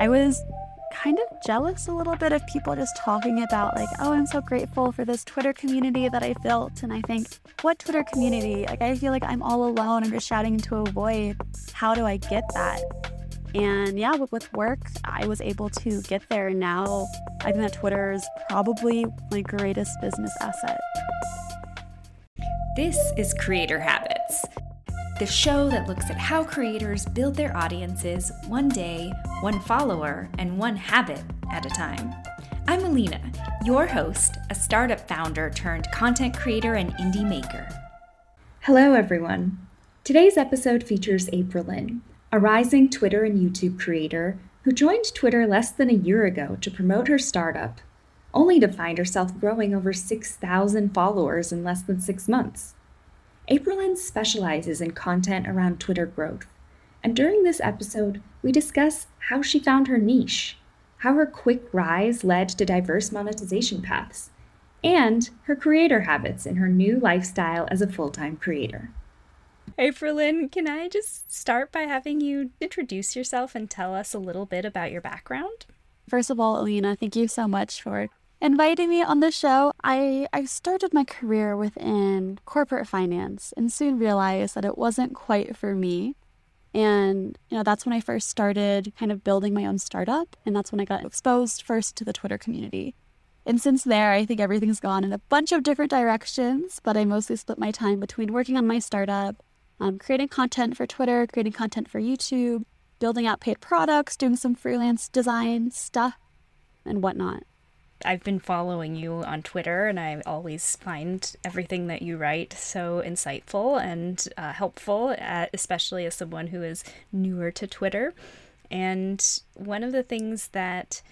I was kind of jealous a little bit of people just talking about, like, oh, I'm so grateful for this Twitter community that I built. And I think, what Twitter community? Like, I feel like I'm all alone. I'm just shouting into a void. How do I get that? And yeah, with work, I was able to get there. And now I think that Twitter is probably my greatest business asset. This is Creator Habits, the show that looks at how creators build their audiences one day, one follower, and one habit at a time. I'm Alina, your host, a startup founder turned content creator and indie maker. Hello, everyone. Today's episode features Aprilyn, a rising Twitter and YouTube creator who joined Twitter less than a year ago to promote her startup, only to find herself growing over 6,000 followers in less than six months. Aprilyn specializes in content around Twitter growth, and during this episode, we discuss how she found her niche, how her quick rise led to diverse monetization paths, and her creator habits in her new lifestyle as a full time creator. Aprilyn, can I just start by having you introduce yourself and tell us a little bit about your background? First of all, Alina, thank you so much for inviting me on the show. I, I started my career within corporate finance and soon realized that it wasn't quite for me. And, you know, that's when I first started kind of building my own startup. And that's when I got exposed first to the Twitter community. And since there, I think everything's gone in a bunch of different directions, but I mostly split my time between working on my startup um, creating content for Twitter, creating content for YouTube, building out paid products, doing some freelance design stuff, and whatnot. I've been following you on Twitter, and I always find everything that you write so insightful and uh, helpful, uh, especially as someone who is newer to Twitter. And one of the things that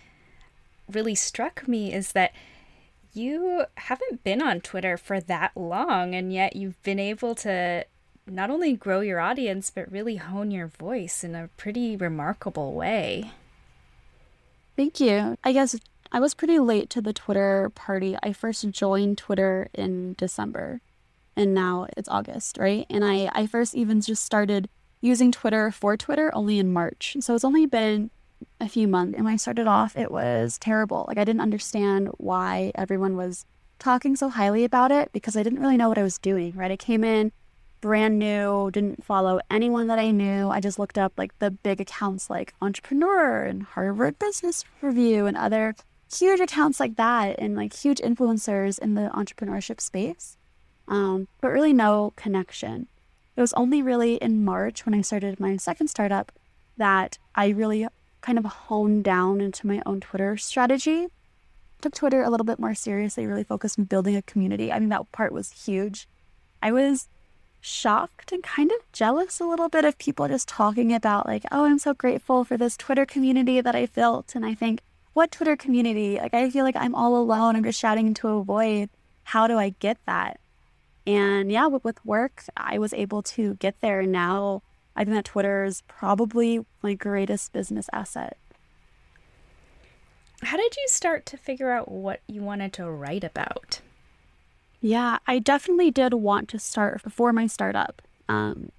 really struck me is that you haven't been on Twitter for that long, and yet you've been able to not only grow your audience, but really hone your voice in a pretty remarkable way. Thank you. I guess I was pretty late to the Twitter party. I first joined Twitter in December and now it's August, right? And I, I first even just started using Twitter for Twitter only in March. So it's only been a few months. And when I started off, it was terrible. Like I didn't understand why everyone was talking so highly about it because I didn't really know what I was doing, right? I came in, brand new, didn't follow anyone that I knew. I just looked up like the big accounts like Entrepreneur and Harvard Business Review and other huge accounts like that and like huge influencers in the entrepreneurship space. Um, but really no connection. It was only really in March when I started my second startup that I really kind of honed down into my own Twitter strategy. Took Twitter a little bit more seriously, really focused on building a community. I mean, that part was huge. I was shocked and kind of jealous a little bit of people just talking about, like, oh, I'm so grateful for this Twitter community that I built. And I think, what Twitter community? Like, I feel like I'm all alone. I'm just shouting into a void. How do I get that? And yeah, with, with work, I was able to get there. And now I think that Twitter is probably my greatest business asset. How did you start to figure out what you wanted to write about? Yeah, I definitely did want to start before my startup. Um,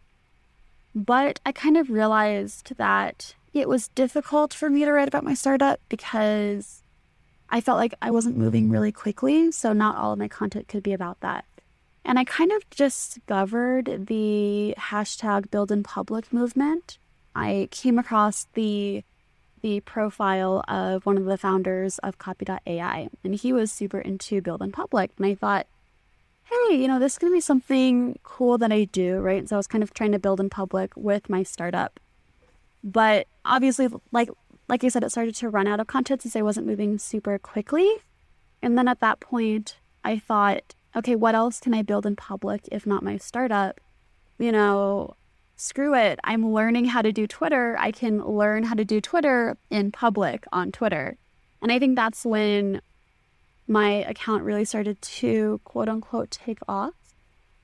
but I kind of realized that it was difficult for me to write about my startup because I felt like I wasn't moving really quickly. So not all of my content could be about that. And I kind of discovered the hashtag build in public movement. I came across the the profile of one of the founders of copy.ai and he was super into build in public and I thought hey, you know, this is to be something cool that I do, right? So I was kind of trying to build in public with my startup. But obviously, like like I said, it started to run out of content since I wasn't moving super quickly. And then at that point, I thought, okay, what else can I build in public if not my startup? You know, screw it. I'm learning how to do Twitter. I can learn how to do Twitter in public on Twitter. And I think that's when my account really started to quote unquote take off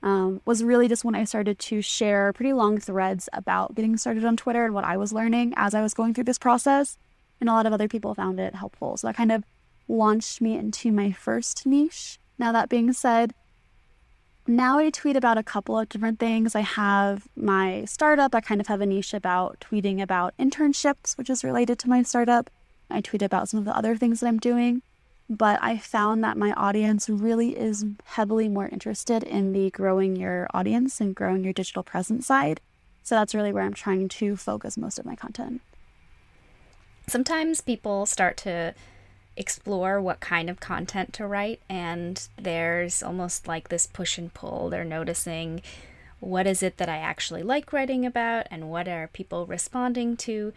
um, was really just when I started to share pretty long threads about getting started on Twitter and what I was learning as I was going through this process. And a lot of other people found it helpful. So that kind of launched me into my first niche. Now, that being said, now I tweet about a couple of different things. I have my startup. I kind of have a niche about tweeting about internships, which is related to my startup. I tweet about some of the other things that I'm doing. But I found that my audience really is heavily more interested in the growing your audience and growing your digital presence side. So that's really where I'm trying to focus most of my content. Sometimes people start to explore what kind of content to write and there's almost like this push and pull they're noticing what is it that i actually like writing about and what are people responding to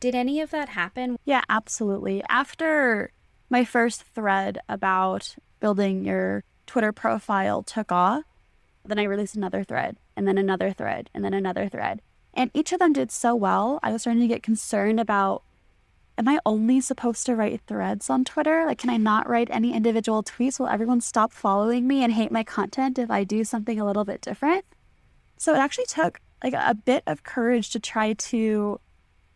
did any of that happen yeah absolutely after my first thread about building your twitter profile took off then i released another thread and then another thread and then another thread and each of them did so well i was starting to get concerned about am I only supposed to write threads on Twitter? Like, can I not write any individual tweets? Will everyone stop following me and hate my content if I do something a little bit different? So it actually took like a bit of courage to try to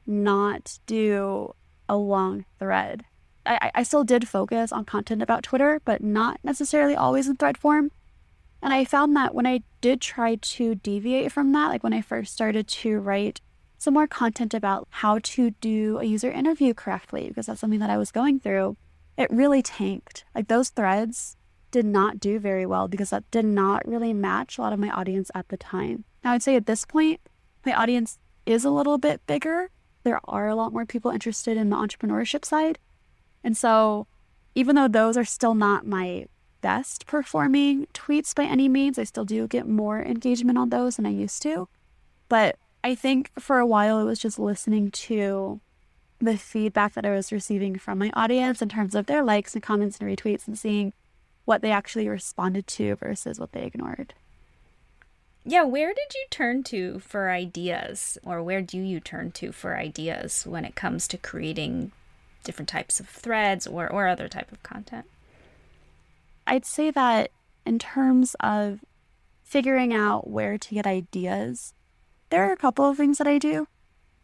not do a long thread. I, I still did focus on content about Twitter, but not necessarily always in thread form. And I found that when I did try to deviate from that, like when I first started to write some more content about how to do a user interview correctly because that's something that I was going through, it really tanked. Like those threads did not do very well because that did not really match a lot of my audience at the time. Now, I'd say at this point, my audience is a little bit bigger. There are a lot more people interested in the entrepreneurship side. And so, even though those are still not my best performing tweets by any means, I still do get more engagement on those than I used to. But I think for a while it was just listening to the feedback that I was receiving from my audience in terms of their likes and comments and retweets and seeing what they actually responded to versus what they ignored. Yeah, where did you turn to for ideas, or where do you turn to for ideas when it comes to creating different types of threads or, or other type of content? I'd say that in terms of figuring out where to get ideas, there are a couple of things that I do.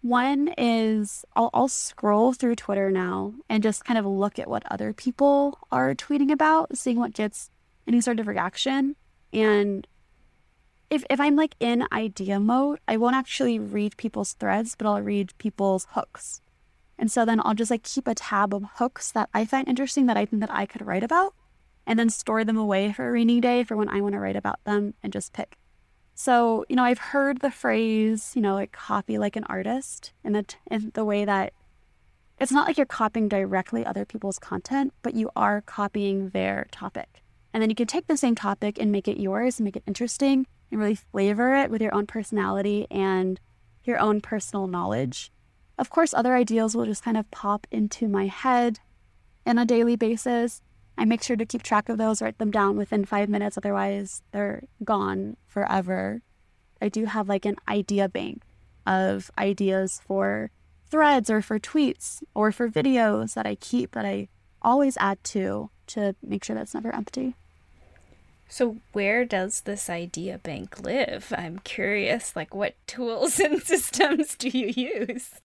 One is I'll, I'll scroll through Twitter now and just kind of look at what other people are tweeting about, seeing what gets any sort of reaction. And if, if I'm like in idea mode, I won't actually read people's threads, but I'll read people's hooks. And so then I'll just like keep a tab of hooks that I find interesting that I think that I could write about and then store them away for a rainy day for when I want to write about them and just pick so, you know, I've heard the phrase, you know, like copy like an artist in the, in the way that it's not like you're copying directly other people's content, but you are copying their topic. And then you can take the same topic and make it yours and make it interesting and really flavor it with your own personality and your own personal knowledge. Of course, other ideas will just kind of pop into my head on a daily basis. I make sure to keep track of those, write them down within five minutes, otherwise, they're gone forever. I do have like an idea bank of ideas for threads or for tweets or for videos that I keep that I always add to to make sure that's never empty. So where does this idea bank live? I'm curious like what tools and systems do you use?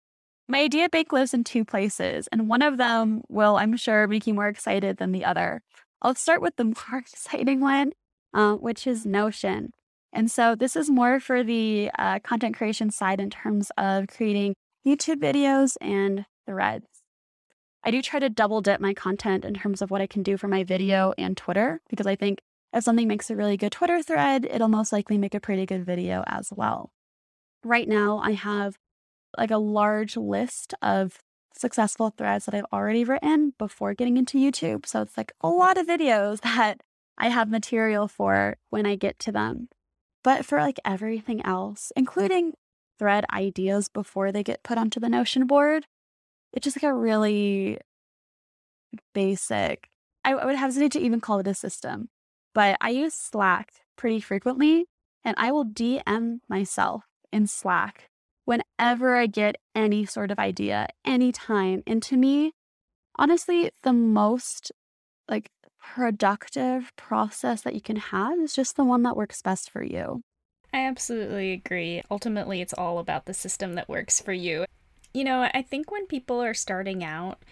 My idea bank lives in two places, and one of them will, I'm sure, make you more excited than the other. I'll start with the more exciting one, uh, which is Notion. And so this is more for the uh, content creation side in terms of creating YouTube videos and threads. I do try to double dip my content in terms of what I can do for my video and Twitter, because I think if something makes a really good Twitter thread, it'll most likely make a pretty good video as well. Right now, I have like a large list of successful threads that I've already written before getting into YouTube. So it's like a mm-hmm. lot of videos that I have material for when I get to them. But for like everything else, mm. including thread ideas before they get put onto the Notion board, it's just like a really basic, I would hesitate to even call it a system, but I use Slack pretty frequently and I will DM myself in Slack whenever I get any sort of idea, anytime. And to me, honestly, the most like productive process that you can have is just the one that works best for you. I absolutely agree. Ultimately, it's all about the system that works for you. You know, I think when people are starting out,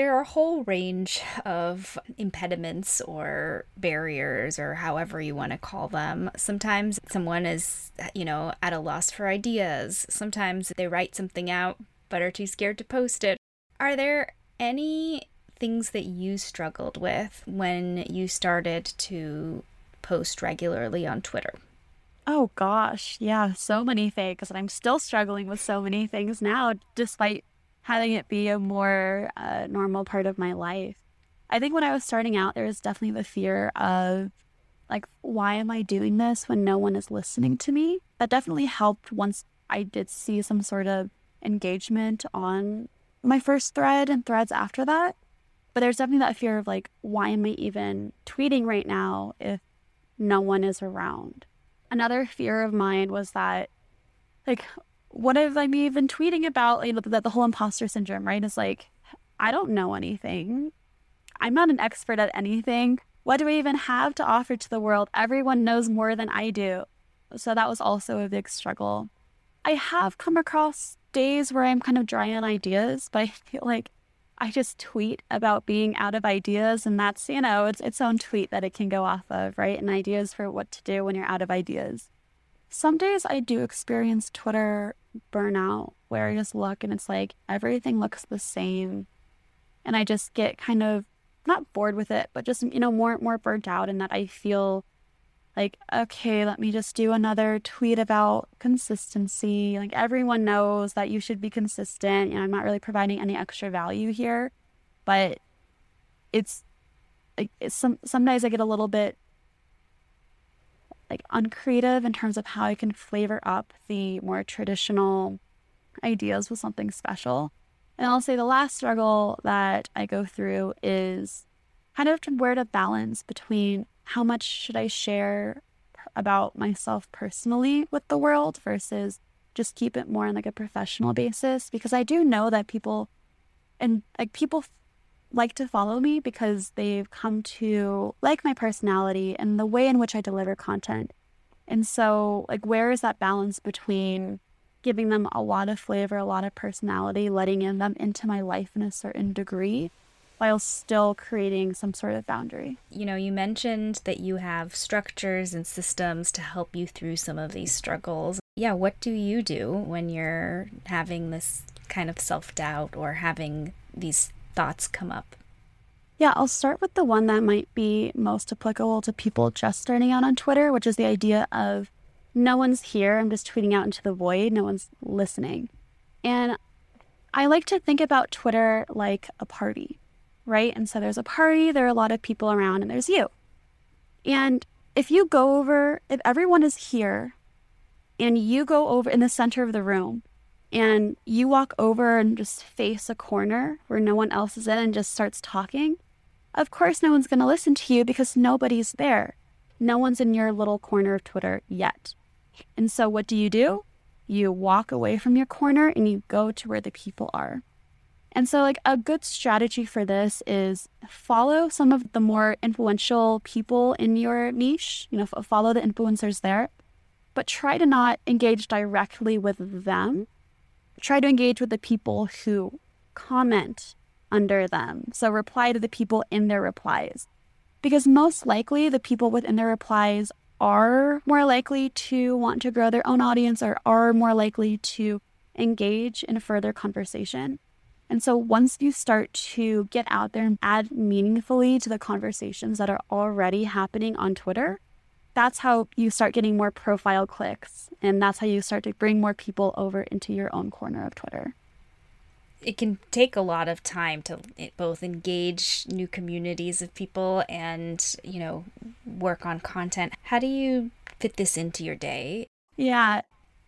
There are a whole range of impediments or barriers, or however you want to call them. Sometimes someone is, you know, at a loss for ideas. Sometimes they write something out but are too scared to post it. Are there any things that you struggled with when you started to post regularly on Twitter? Oh gosh, yeah, so many things. And I'm still struggling with so many things now, despite having it be a more uh, normal part of my life. I think when I was starting out, there was definitely the fear of, like, why am I doing this when no one is listening to me? That definitely helped once I did see some sort of engagement on my first thread and threads after that. But there's definitely that fear of, like, why am I even tweeting right now if no one is around? Another fear of mine was that, like, what have I even tweeting about? You know, that the whole imposter syndrome, right? Is like, I don't know anything. I'm not an expert at anything. What do I even have to offer to the world? Everyone knows more than I do. So that was also a big struggle. I have come across days where I'm kind of dry on ideas, but I feel like I just tweet about being out of ideas, and that's, you know, it's its own tweet that it can go off of, right? And ideas for what to do when you're out of ideas. Some days I do experience Twitter burnout where I just look and it's like everything looks the same. And I just get kind of not bored with it, but just, you know, more more burnt out and that I feel like, okay, let me just do another tweet about consistency. Like everyone knows that you should be consistent. You know, I'm not really providing any extra value here, but it's like some some I get a little bit like uncreative in terms of how I can flavor up the more traditional ideas with something special. And I'll say the last struggle that I go through is kind of where to balance between how much should I share about myself personally with the world versus just keep it more on like a professional basis because I do know that people and like people like to follow me because they've come to like my personality and the way in which I deliver content. And so, like, where is that balance between giving them a lot of flavor, a lot of personality, letting in them into my life in a certain degree, while still creating some sort of boundary? You know, you mentioned that you have structures and systems to help you through some of these struggles. Yeah, what do you do when you're having this kind of self doubt or having these thoughts come up? Yeah, I'll start with the one that might be most applicable to people just starting out on Twitter, which is the idea of no one's here. I'm just tweeting out into the void. No one's listening. And I like to think about Twitter like a party, right? And so there's a party, there are a lot of people around, and there's you. And if you go over, if everyone is here and you go over in the center of the room and you walk over and just face a corner where no one else is in and just starts talking, of course no one's going to listen to you because nobody's there. No one's in your little corner of Twitter yet. And so what do you do? You walk away from your corner and you go to where the people are. And so, like, a good strategy for this is follow some of the more influential people in your niche, you know, follow the influencers there, but try to not engage directly with them try to engage with the people who comment under them. So reply to the people in their replies. Because most likely the people within their replies are more likely to want to grow their own audience or are more likely to engage in a further conversation. And so once you start to get out there and add meaningfully to the conversations that are already happening on Twitter, that's how you start getting more profile clicks. And that's how you start to bring more people over into your own corner of Twitter. It can take a lot of time to both engage new communities of people and, you know, work on content. How do you fit this into your day? Yeah.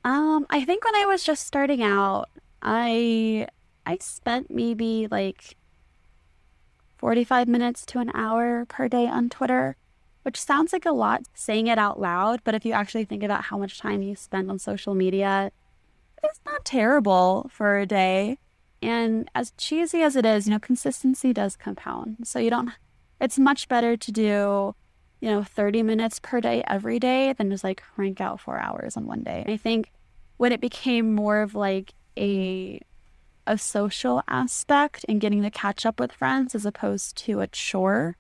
Um, I think when I was just starting out, I I spent maybe like 45 minutes to an hour per day on Twitter which sounds like a lot saying it out loud, but if you actually think about how much time you spend on social media, it's not terrible for a day. And as cheesy as it is, you know, consistency does compound. So you don't, it's much better to do, you know, 30 minutes per day every day than just like crank out four hours on one day. I think when it became more of like a a social aspect and getting to catch up with friends as opposed to a chore,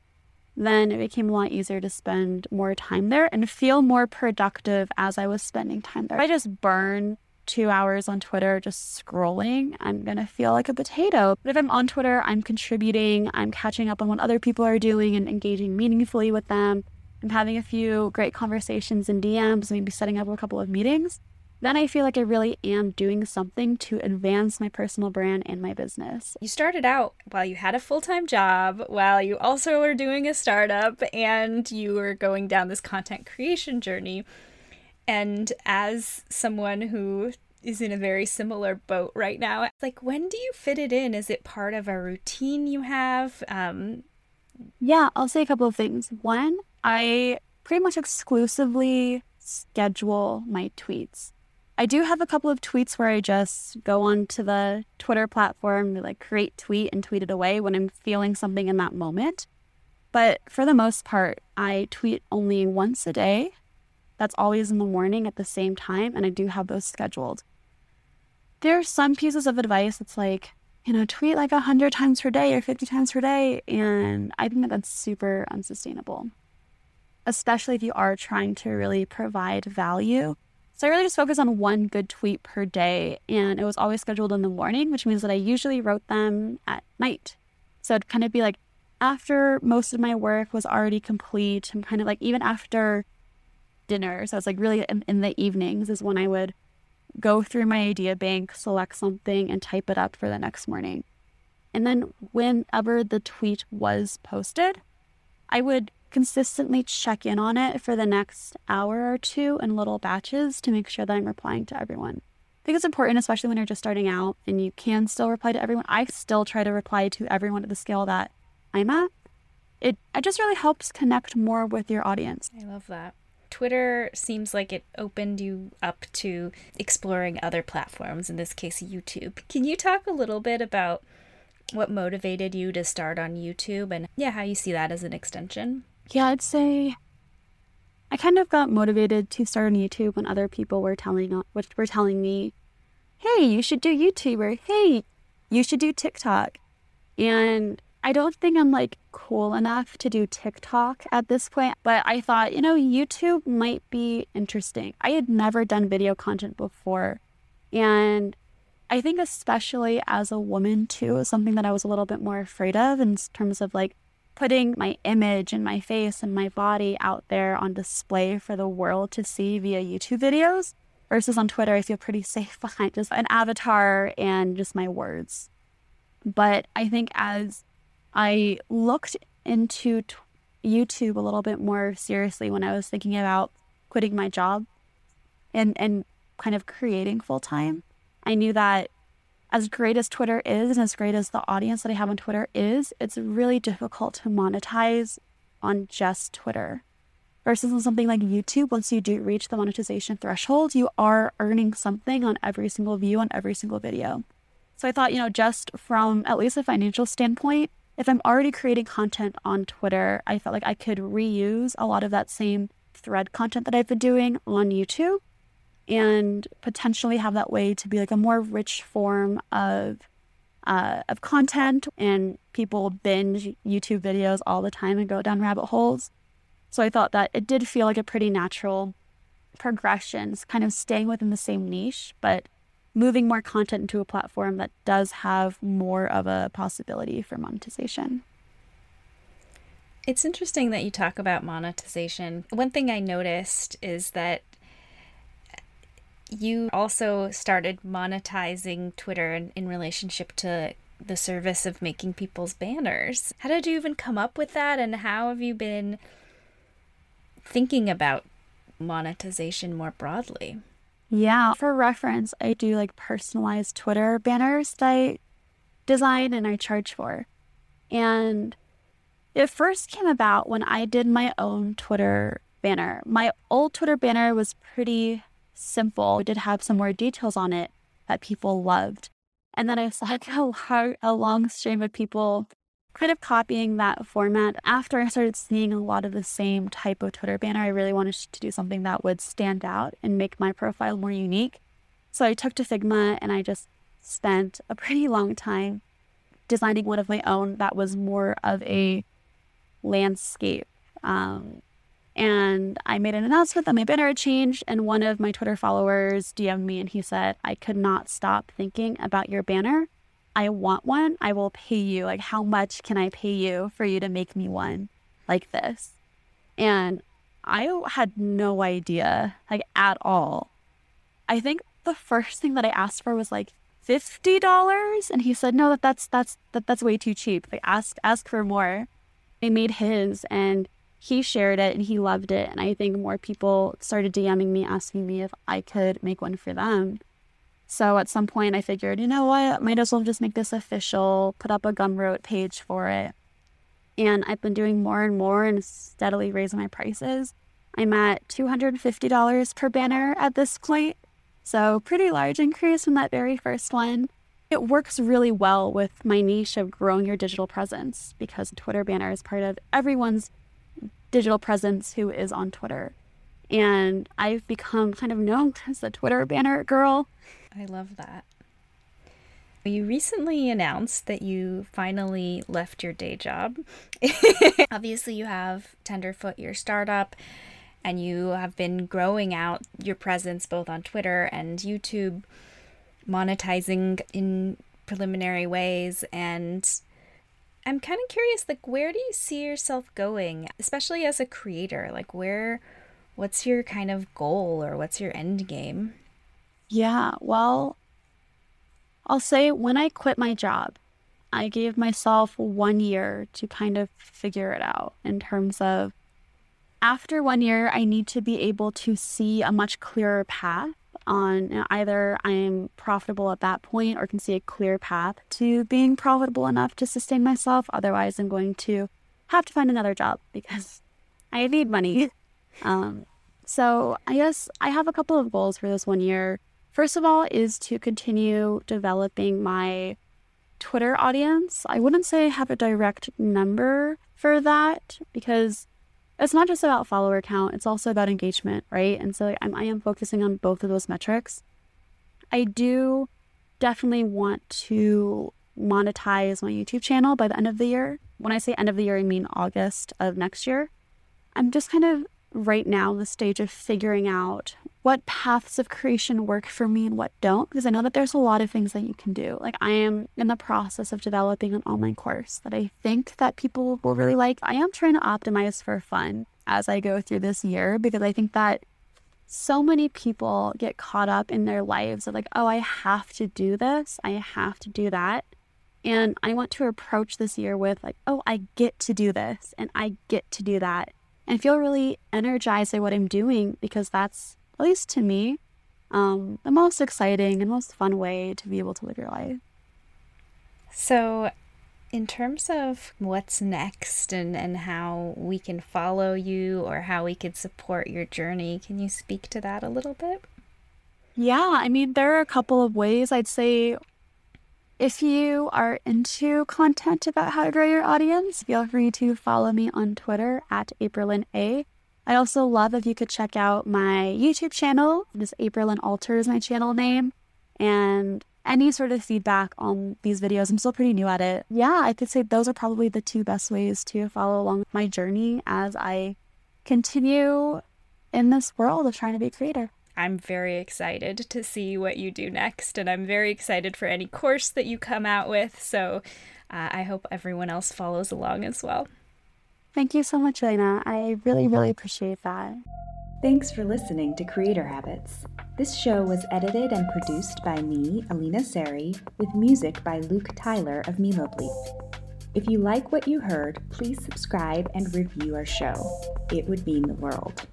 then it became a lot easier to spend more time there and feel more productive as I was spending time there. I just burn two hours on Twitter just scrolling, I'm going to feel like a potato. But if I'm on Twitter, I'm contributing, I'm catching up on what other people are doing and engaging meaningfully with them. I'm having a few great conversations in DMs, maybe setting up a couple of meetings. Then I feel like I really am doing something to advance my personal brand and my business. You started out while you had a full time job, while you also were doing a startup, and you were going down this content creation journey. And as someone who is in a very similar boat right now, like when do you fit it in? Is it part of a routine you have? Um, yeah, I'll say a couple of things. One, I pretty much exclusively schedule my tweets. I do have a couple of tweets where I just go onto the Twitter platform, like create tweet and tweet it away when I'm feeling something in that moment. But for the most part, I tweet only once a day that's always in the morning at the same time, and I do have those scheduled. There are some pieces of advice that's like, you know, tweet like 100 times per day or 50 times per day, and I think that that's super unsustainable, especially if you are trying to really provide value. So I really just focus on one good tweet per day, and it was always scheduled in the morning, which means that I usually wrote them at night. So it'd kind of be like after most of my work was already complete, and kind of like even after dinner. So it's like really in, in the evenings is when I would go through my idea bank, select something, and type it up for the next morning. And then whenever the tweet was posted, I would consistently check in on it for the next hour or two in little batches to make sure that I'm replying to everyone. I think it's important, especially when you're just starting out and you can still reply to everyone. I still try to reply to everyone at the scale that I'm at. It, it just really helps connect more with your audience. I love that. Twitter seems like it opened you up to exploring other platforms, in this case, YouTube. Can you talk a little bit about what motivated you to start on YouTube and, yeah, how you see that as an extension? Yeah, I'd say I kind of got motivated to start on YouTube when other people were telling which were telling me, "Hey, you should do YouTube," or "Hey, you should do TikTok," and I don't think I'm like cool enough to do TikTok at this point, but I thought, you know, YouTube might be interesting. I had never done video content before. And I think, especially as a woman, too, something that I was a little bit more afraid of in terms of like putting my image and my face and my body out there on display for the world to see via YouTube videos. Versus on Twitter, I feel pretty safe behind just an avatar and just my words. But I think as I looked into t- YouTube a little bit more seriously when I was thinking about quitting my job and and kind of creating full time. I knew that as great as Twitter is and as great as the audience that I have on Twitter is, it's really difficult to monetize on just Twitter. Versus on something like YouTube, once you do reach the monetization threshold, you are earning something on every single view on every single video. So I thought, you know, just from at least a financial standpoint, if I'm already creating content on Twitter, I felt like I could reuse a lot of that same thread content that I've been doing on YouTube and potentially have that way to be like a more rich form of uh, of content and people binge YouTube videos all the time and go down rabbit holes. So I thought that it did feel like a pretty natural progression, kind of staying within the same niche, but moving more content into a platform that does have more of a possibility for monetization. It's interesting that you talk about monetization. One thing I noticed is that you also started monetizing Twitter in, in relationship to the service of making people's banners. How did you even come up with that, and how have you been thinking about monetization more broadly? Yeah. For reference, I do like personalized Twitter banners that I design and I charge for. And it first came about when I did my own Twitter banner. My old Twitter banner was pretty simple. It did have some more details on it that people loved. And then I saw like a, a long stream of people kind of copying that format. After I started seeing a lot of the same type of Twitter banner, I really wanted to do something that would stand out and make my profile more unique. So I took to Figma and I just spent a pretty long time designing one of my own that was more of a landscape. Um, and I made an announcement that my banner had changed, and one of my Twitter followers DM'd me and he said, I could not stop thinking about your banner. I want one. I will pay you. Like, how much can I pay you for you to make me one like this? And I had no idea, like, at all. I think the first thing that I asked for was like fifty dollars, and he said, "No, that that's that's that that's way too cheap. Like, ask ask for more." I made his, and he shared it, and he loved it, and I think more people started DMing me asking me if I could make one for them. So at some point, I figured, you know what, might as well just make this official, put up a Gumroad page for it. And I've been doing more and more and steadily raising my prices. I'm at $250 per banner at this point. So, pretty large increase from that very first one. It works really well with my niche of growing your digital presence because Twitter banner is part of everyone's digital presence who is on Twitter. And I've become kind of known as the Twitter banner girl. I love that. You recently announced that you finally left your day job. Obviously, you have Tenderfoot, your startup, and you have been growing out your presence both on Twitter and YouTube, monetizing in preliminary ways. And I'm kind of curious, like, where do you see yourself going, especially as a creator? Like, where, what's your kind of goal or what's your end game? Yeah, well, I'll say when I quit my job, I gave myself one year to kind of figure it out in terms of after one year, I need to be able to see a much clearer path on either I'm profitable at that point or can see a clear path to being profitable enough to sustain myself. Otherwise, I'm going to have to find another job because I need money. Um, so I guess I have a couple of goals for this one year. First of all, is to continue developing my Twitter audience. I wouldn't say I have a direct number for that because it's not just about follower count, it's also about engagement, right? And so I'm, I am focusing on both of those metrics. I do definitely want to monetize my YouTube channel by the end of the year. When I say end of the year, I mean August of next year. I'm just kind of right now the stage of figuring out what paths of creation work for me and what don't because I know that there's a lot of things that you can do. Like I am in the process of developing an online course that I think that people will really like. I am trying to optimize for fun as I go through this year because I think that so many people get caught up in their lives of like, oh, I have to do this, I have to do that. And I want to approach this year with like, oh, I get to do this and I get to do that and feel really energized by what I'm doing because that's, at least to me, um, the most exciting and most fun way to be able to live your life. So, in terms of what's next and, and how we can follow you or how we could support your journey, can you speak to that a little bit? Yeah, I mean, there are a couple of ways. I'd say if you are into content about how to grow your audience, feel free to follow me on Twitter at Aprilyn A. I also love if you could check out my YouTube channel. This Aprilyn Alter is my channel name. And any sort of feedback on these videos, I'm still pretty new at it. Yeah, I could say those are probably the two best ways to follow along my journey as I continue in this world of trying to be a creator. I'm very excited to see what you do next, and I'm very excited for any course that you come out with. So uh, I hope everyone else follows along as well. Thank you so much, Elena. I really, really appreciate that. Thanks for listening to Creator Habits. This show was edited and produced by me, Alina Sari, with music by Luke Tyler of Mimo Bleep. If you like what you heard, please subscribe and review our show. It would mean the world.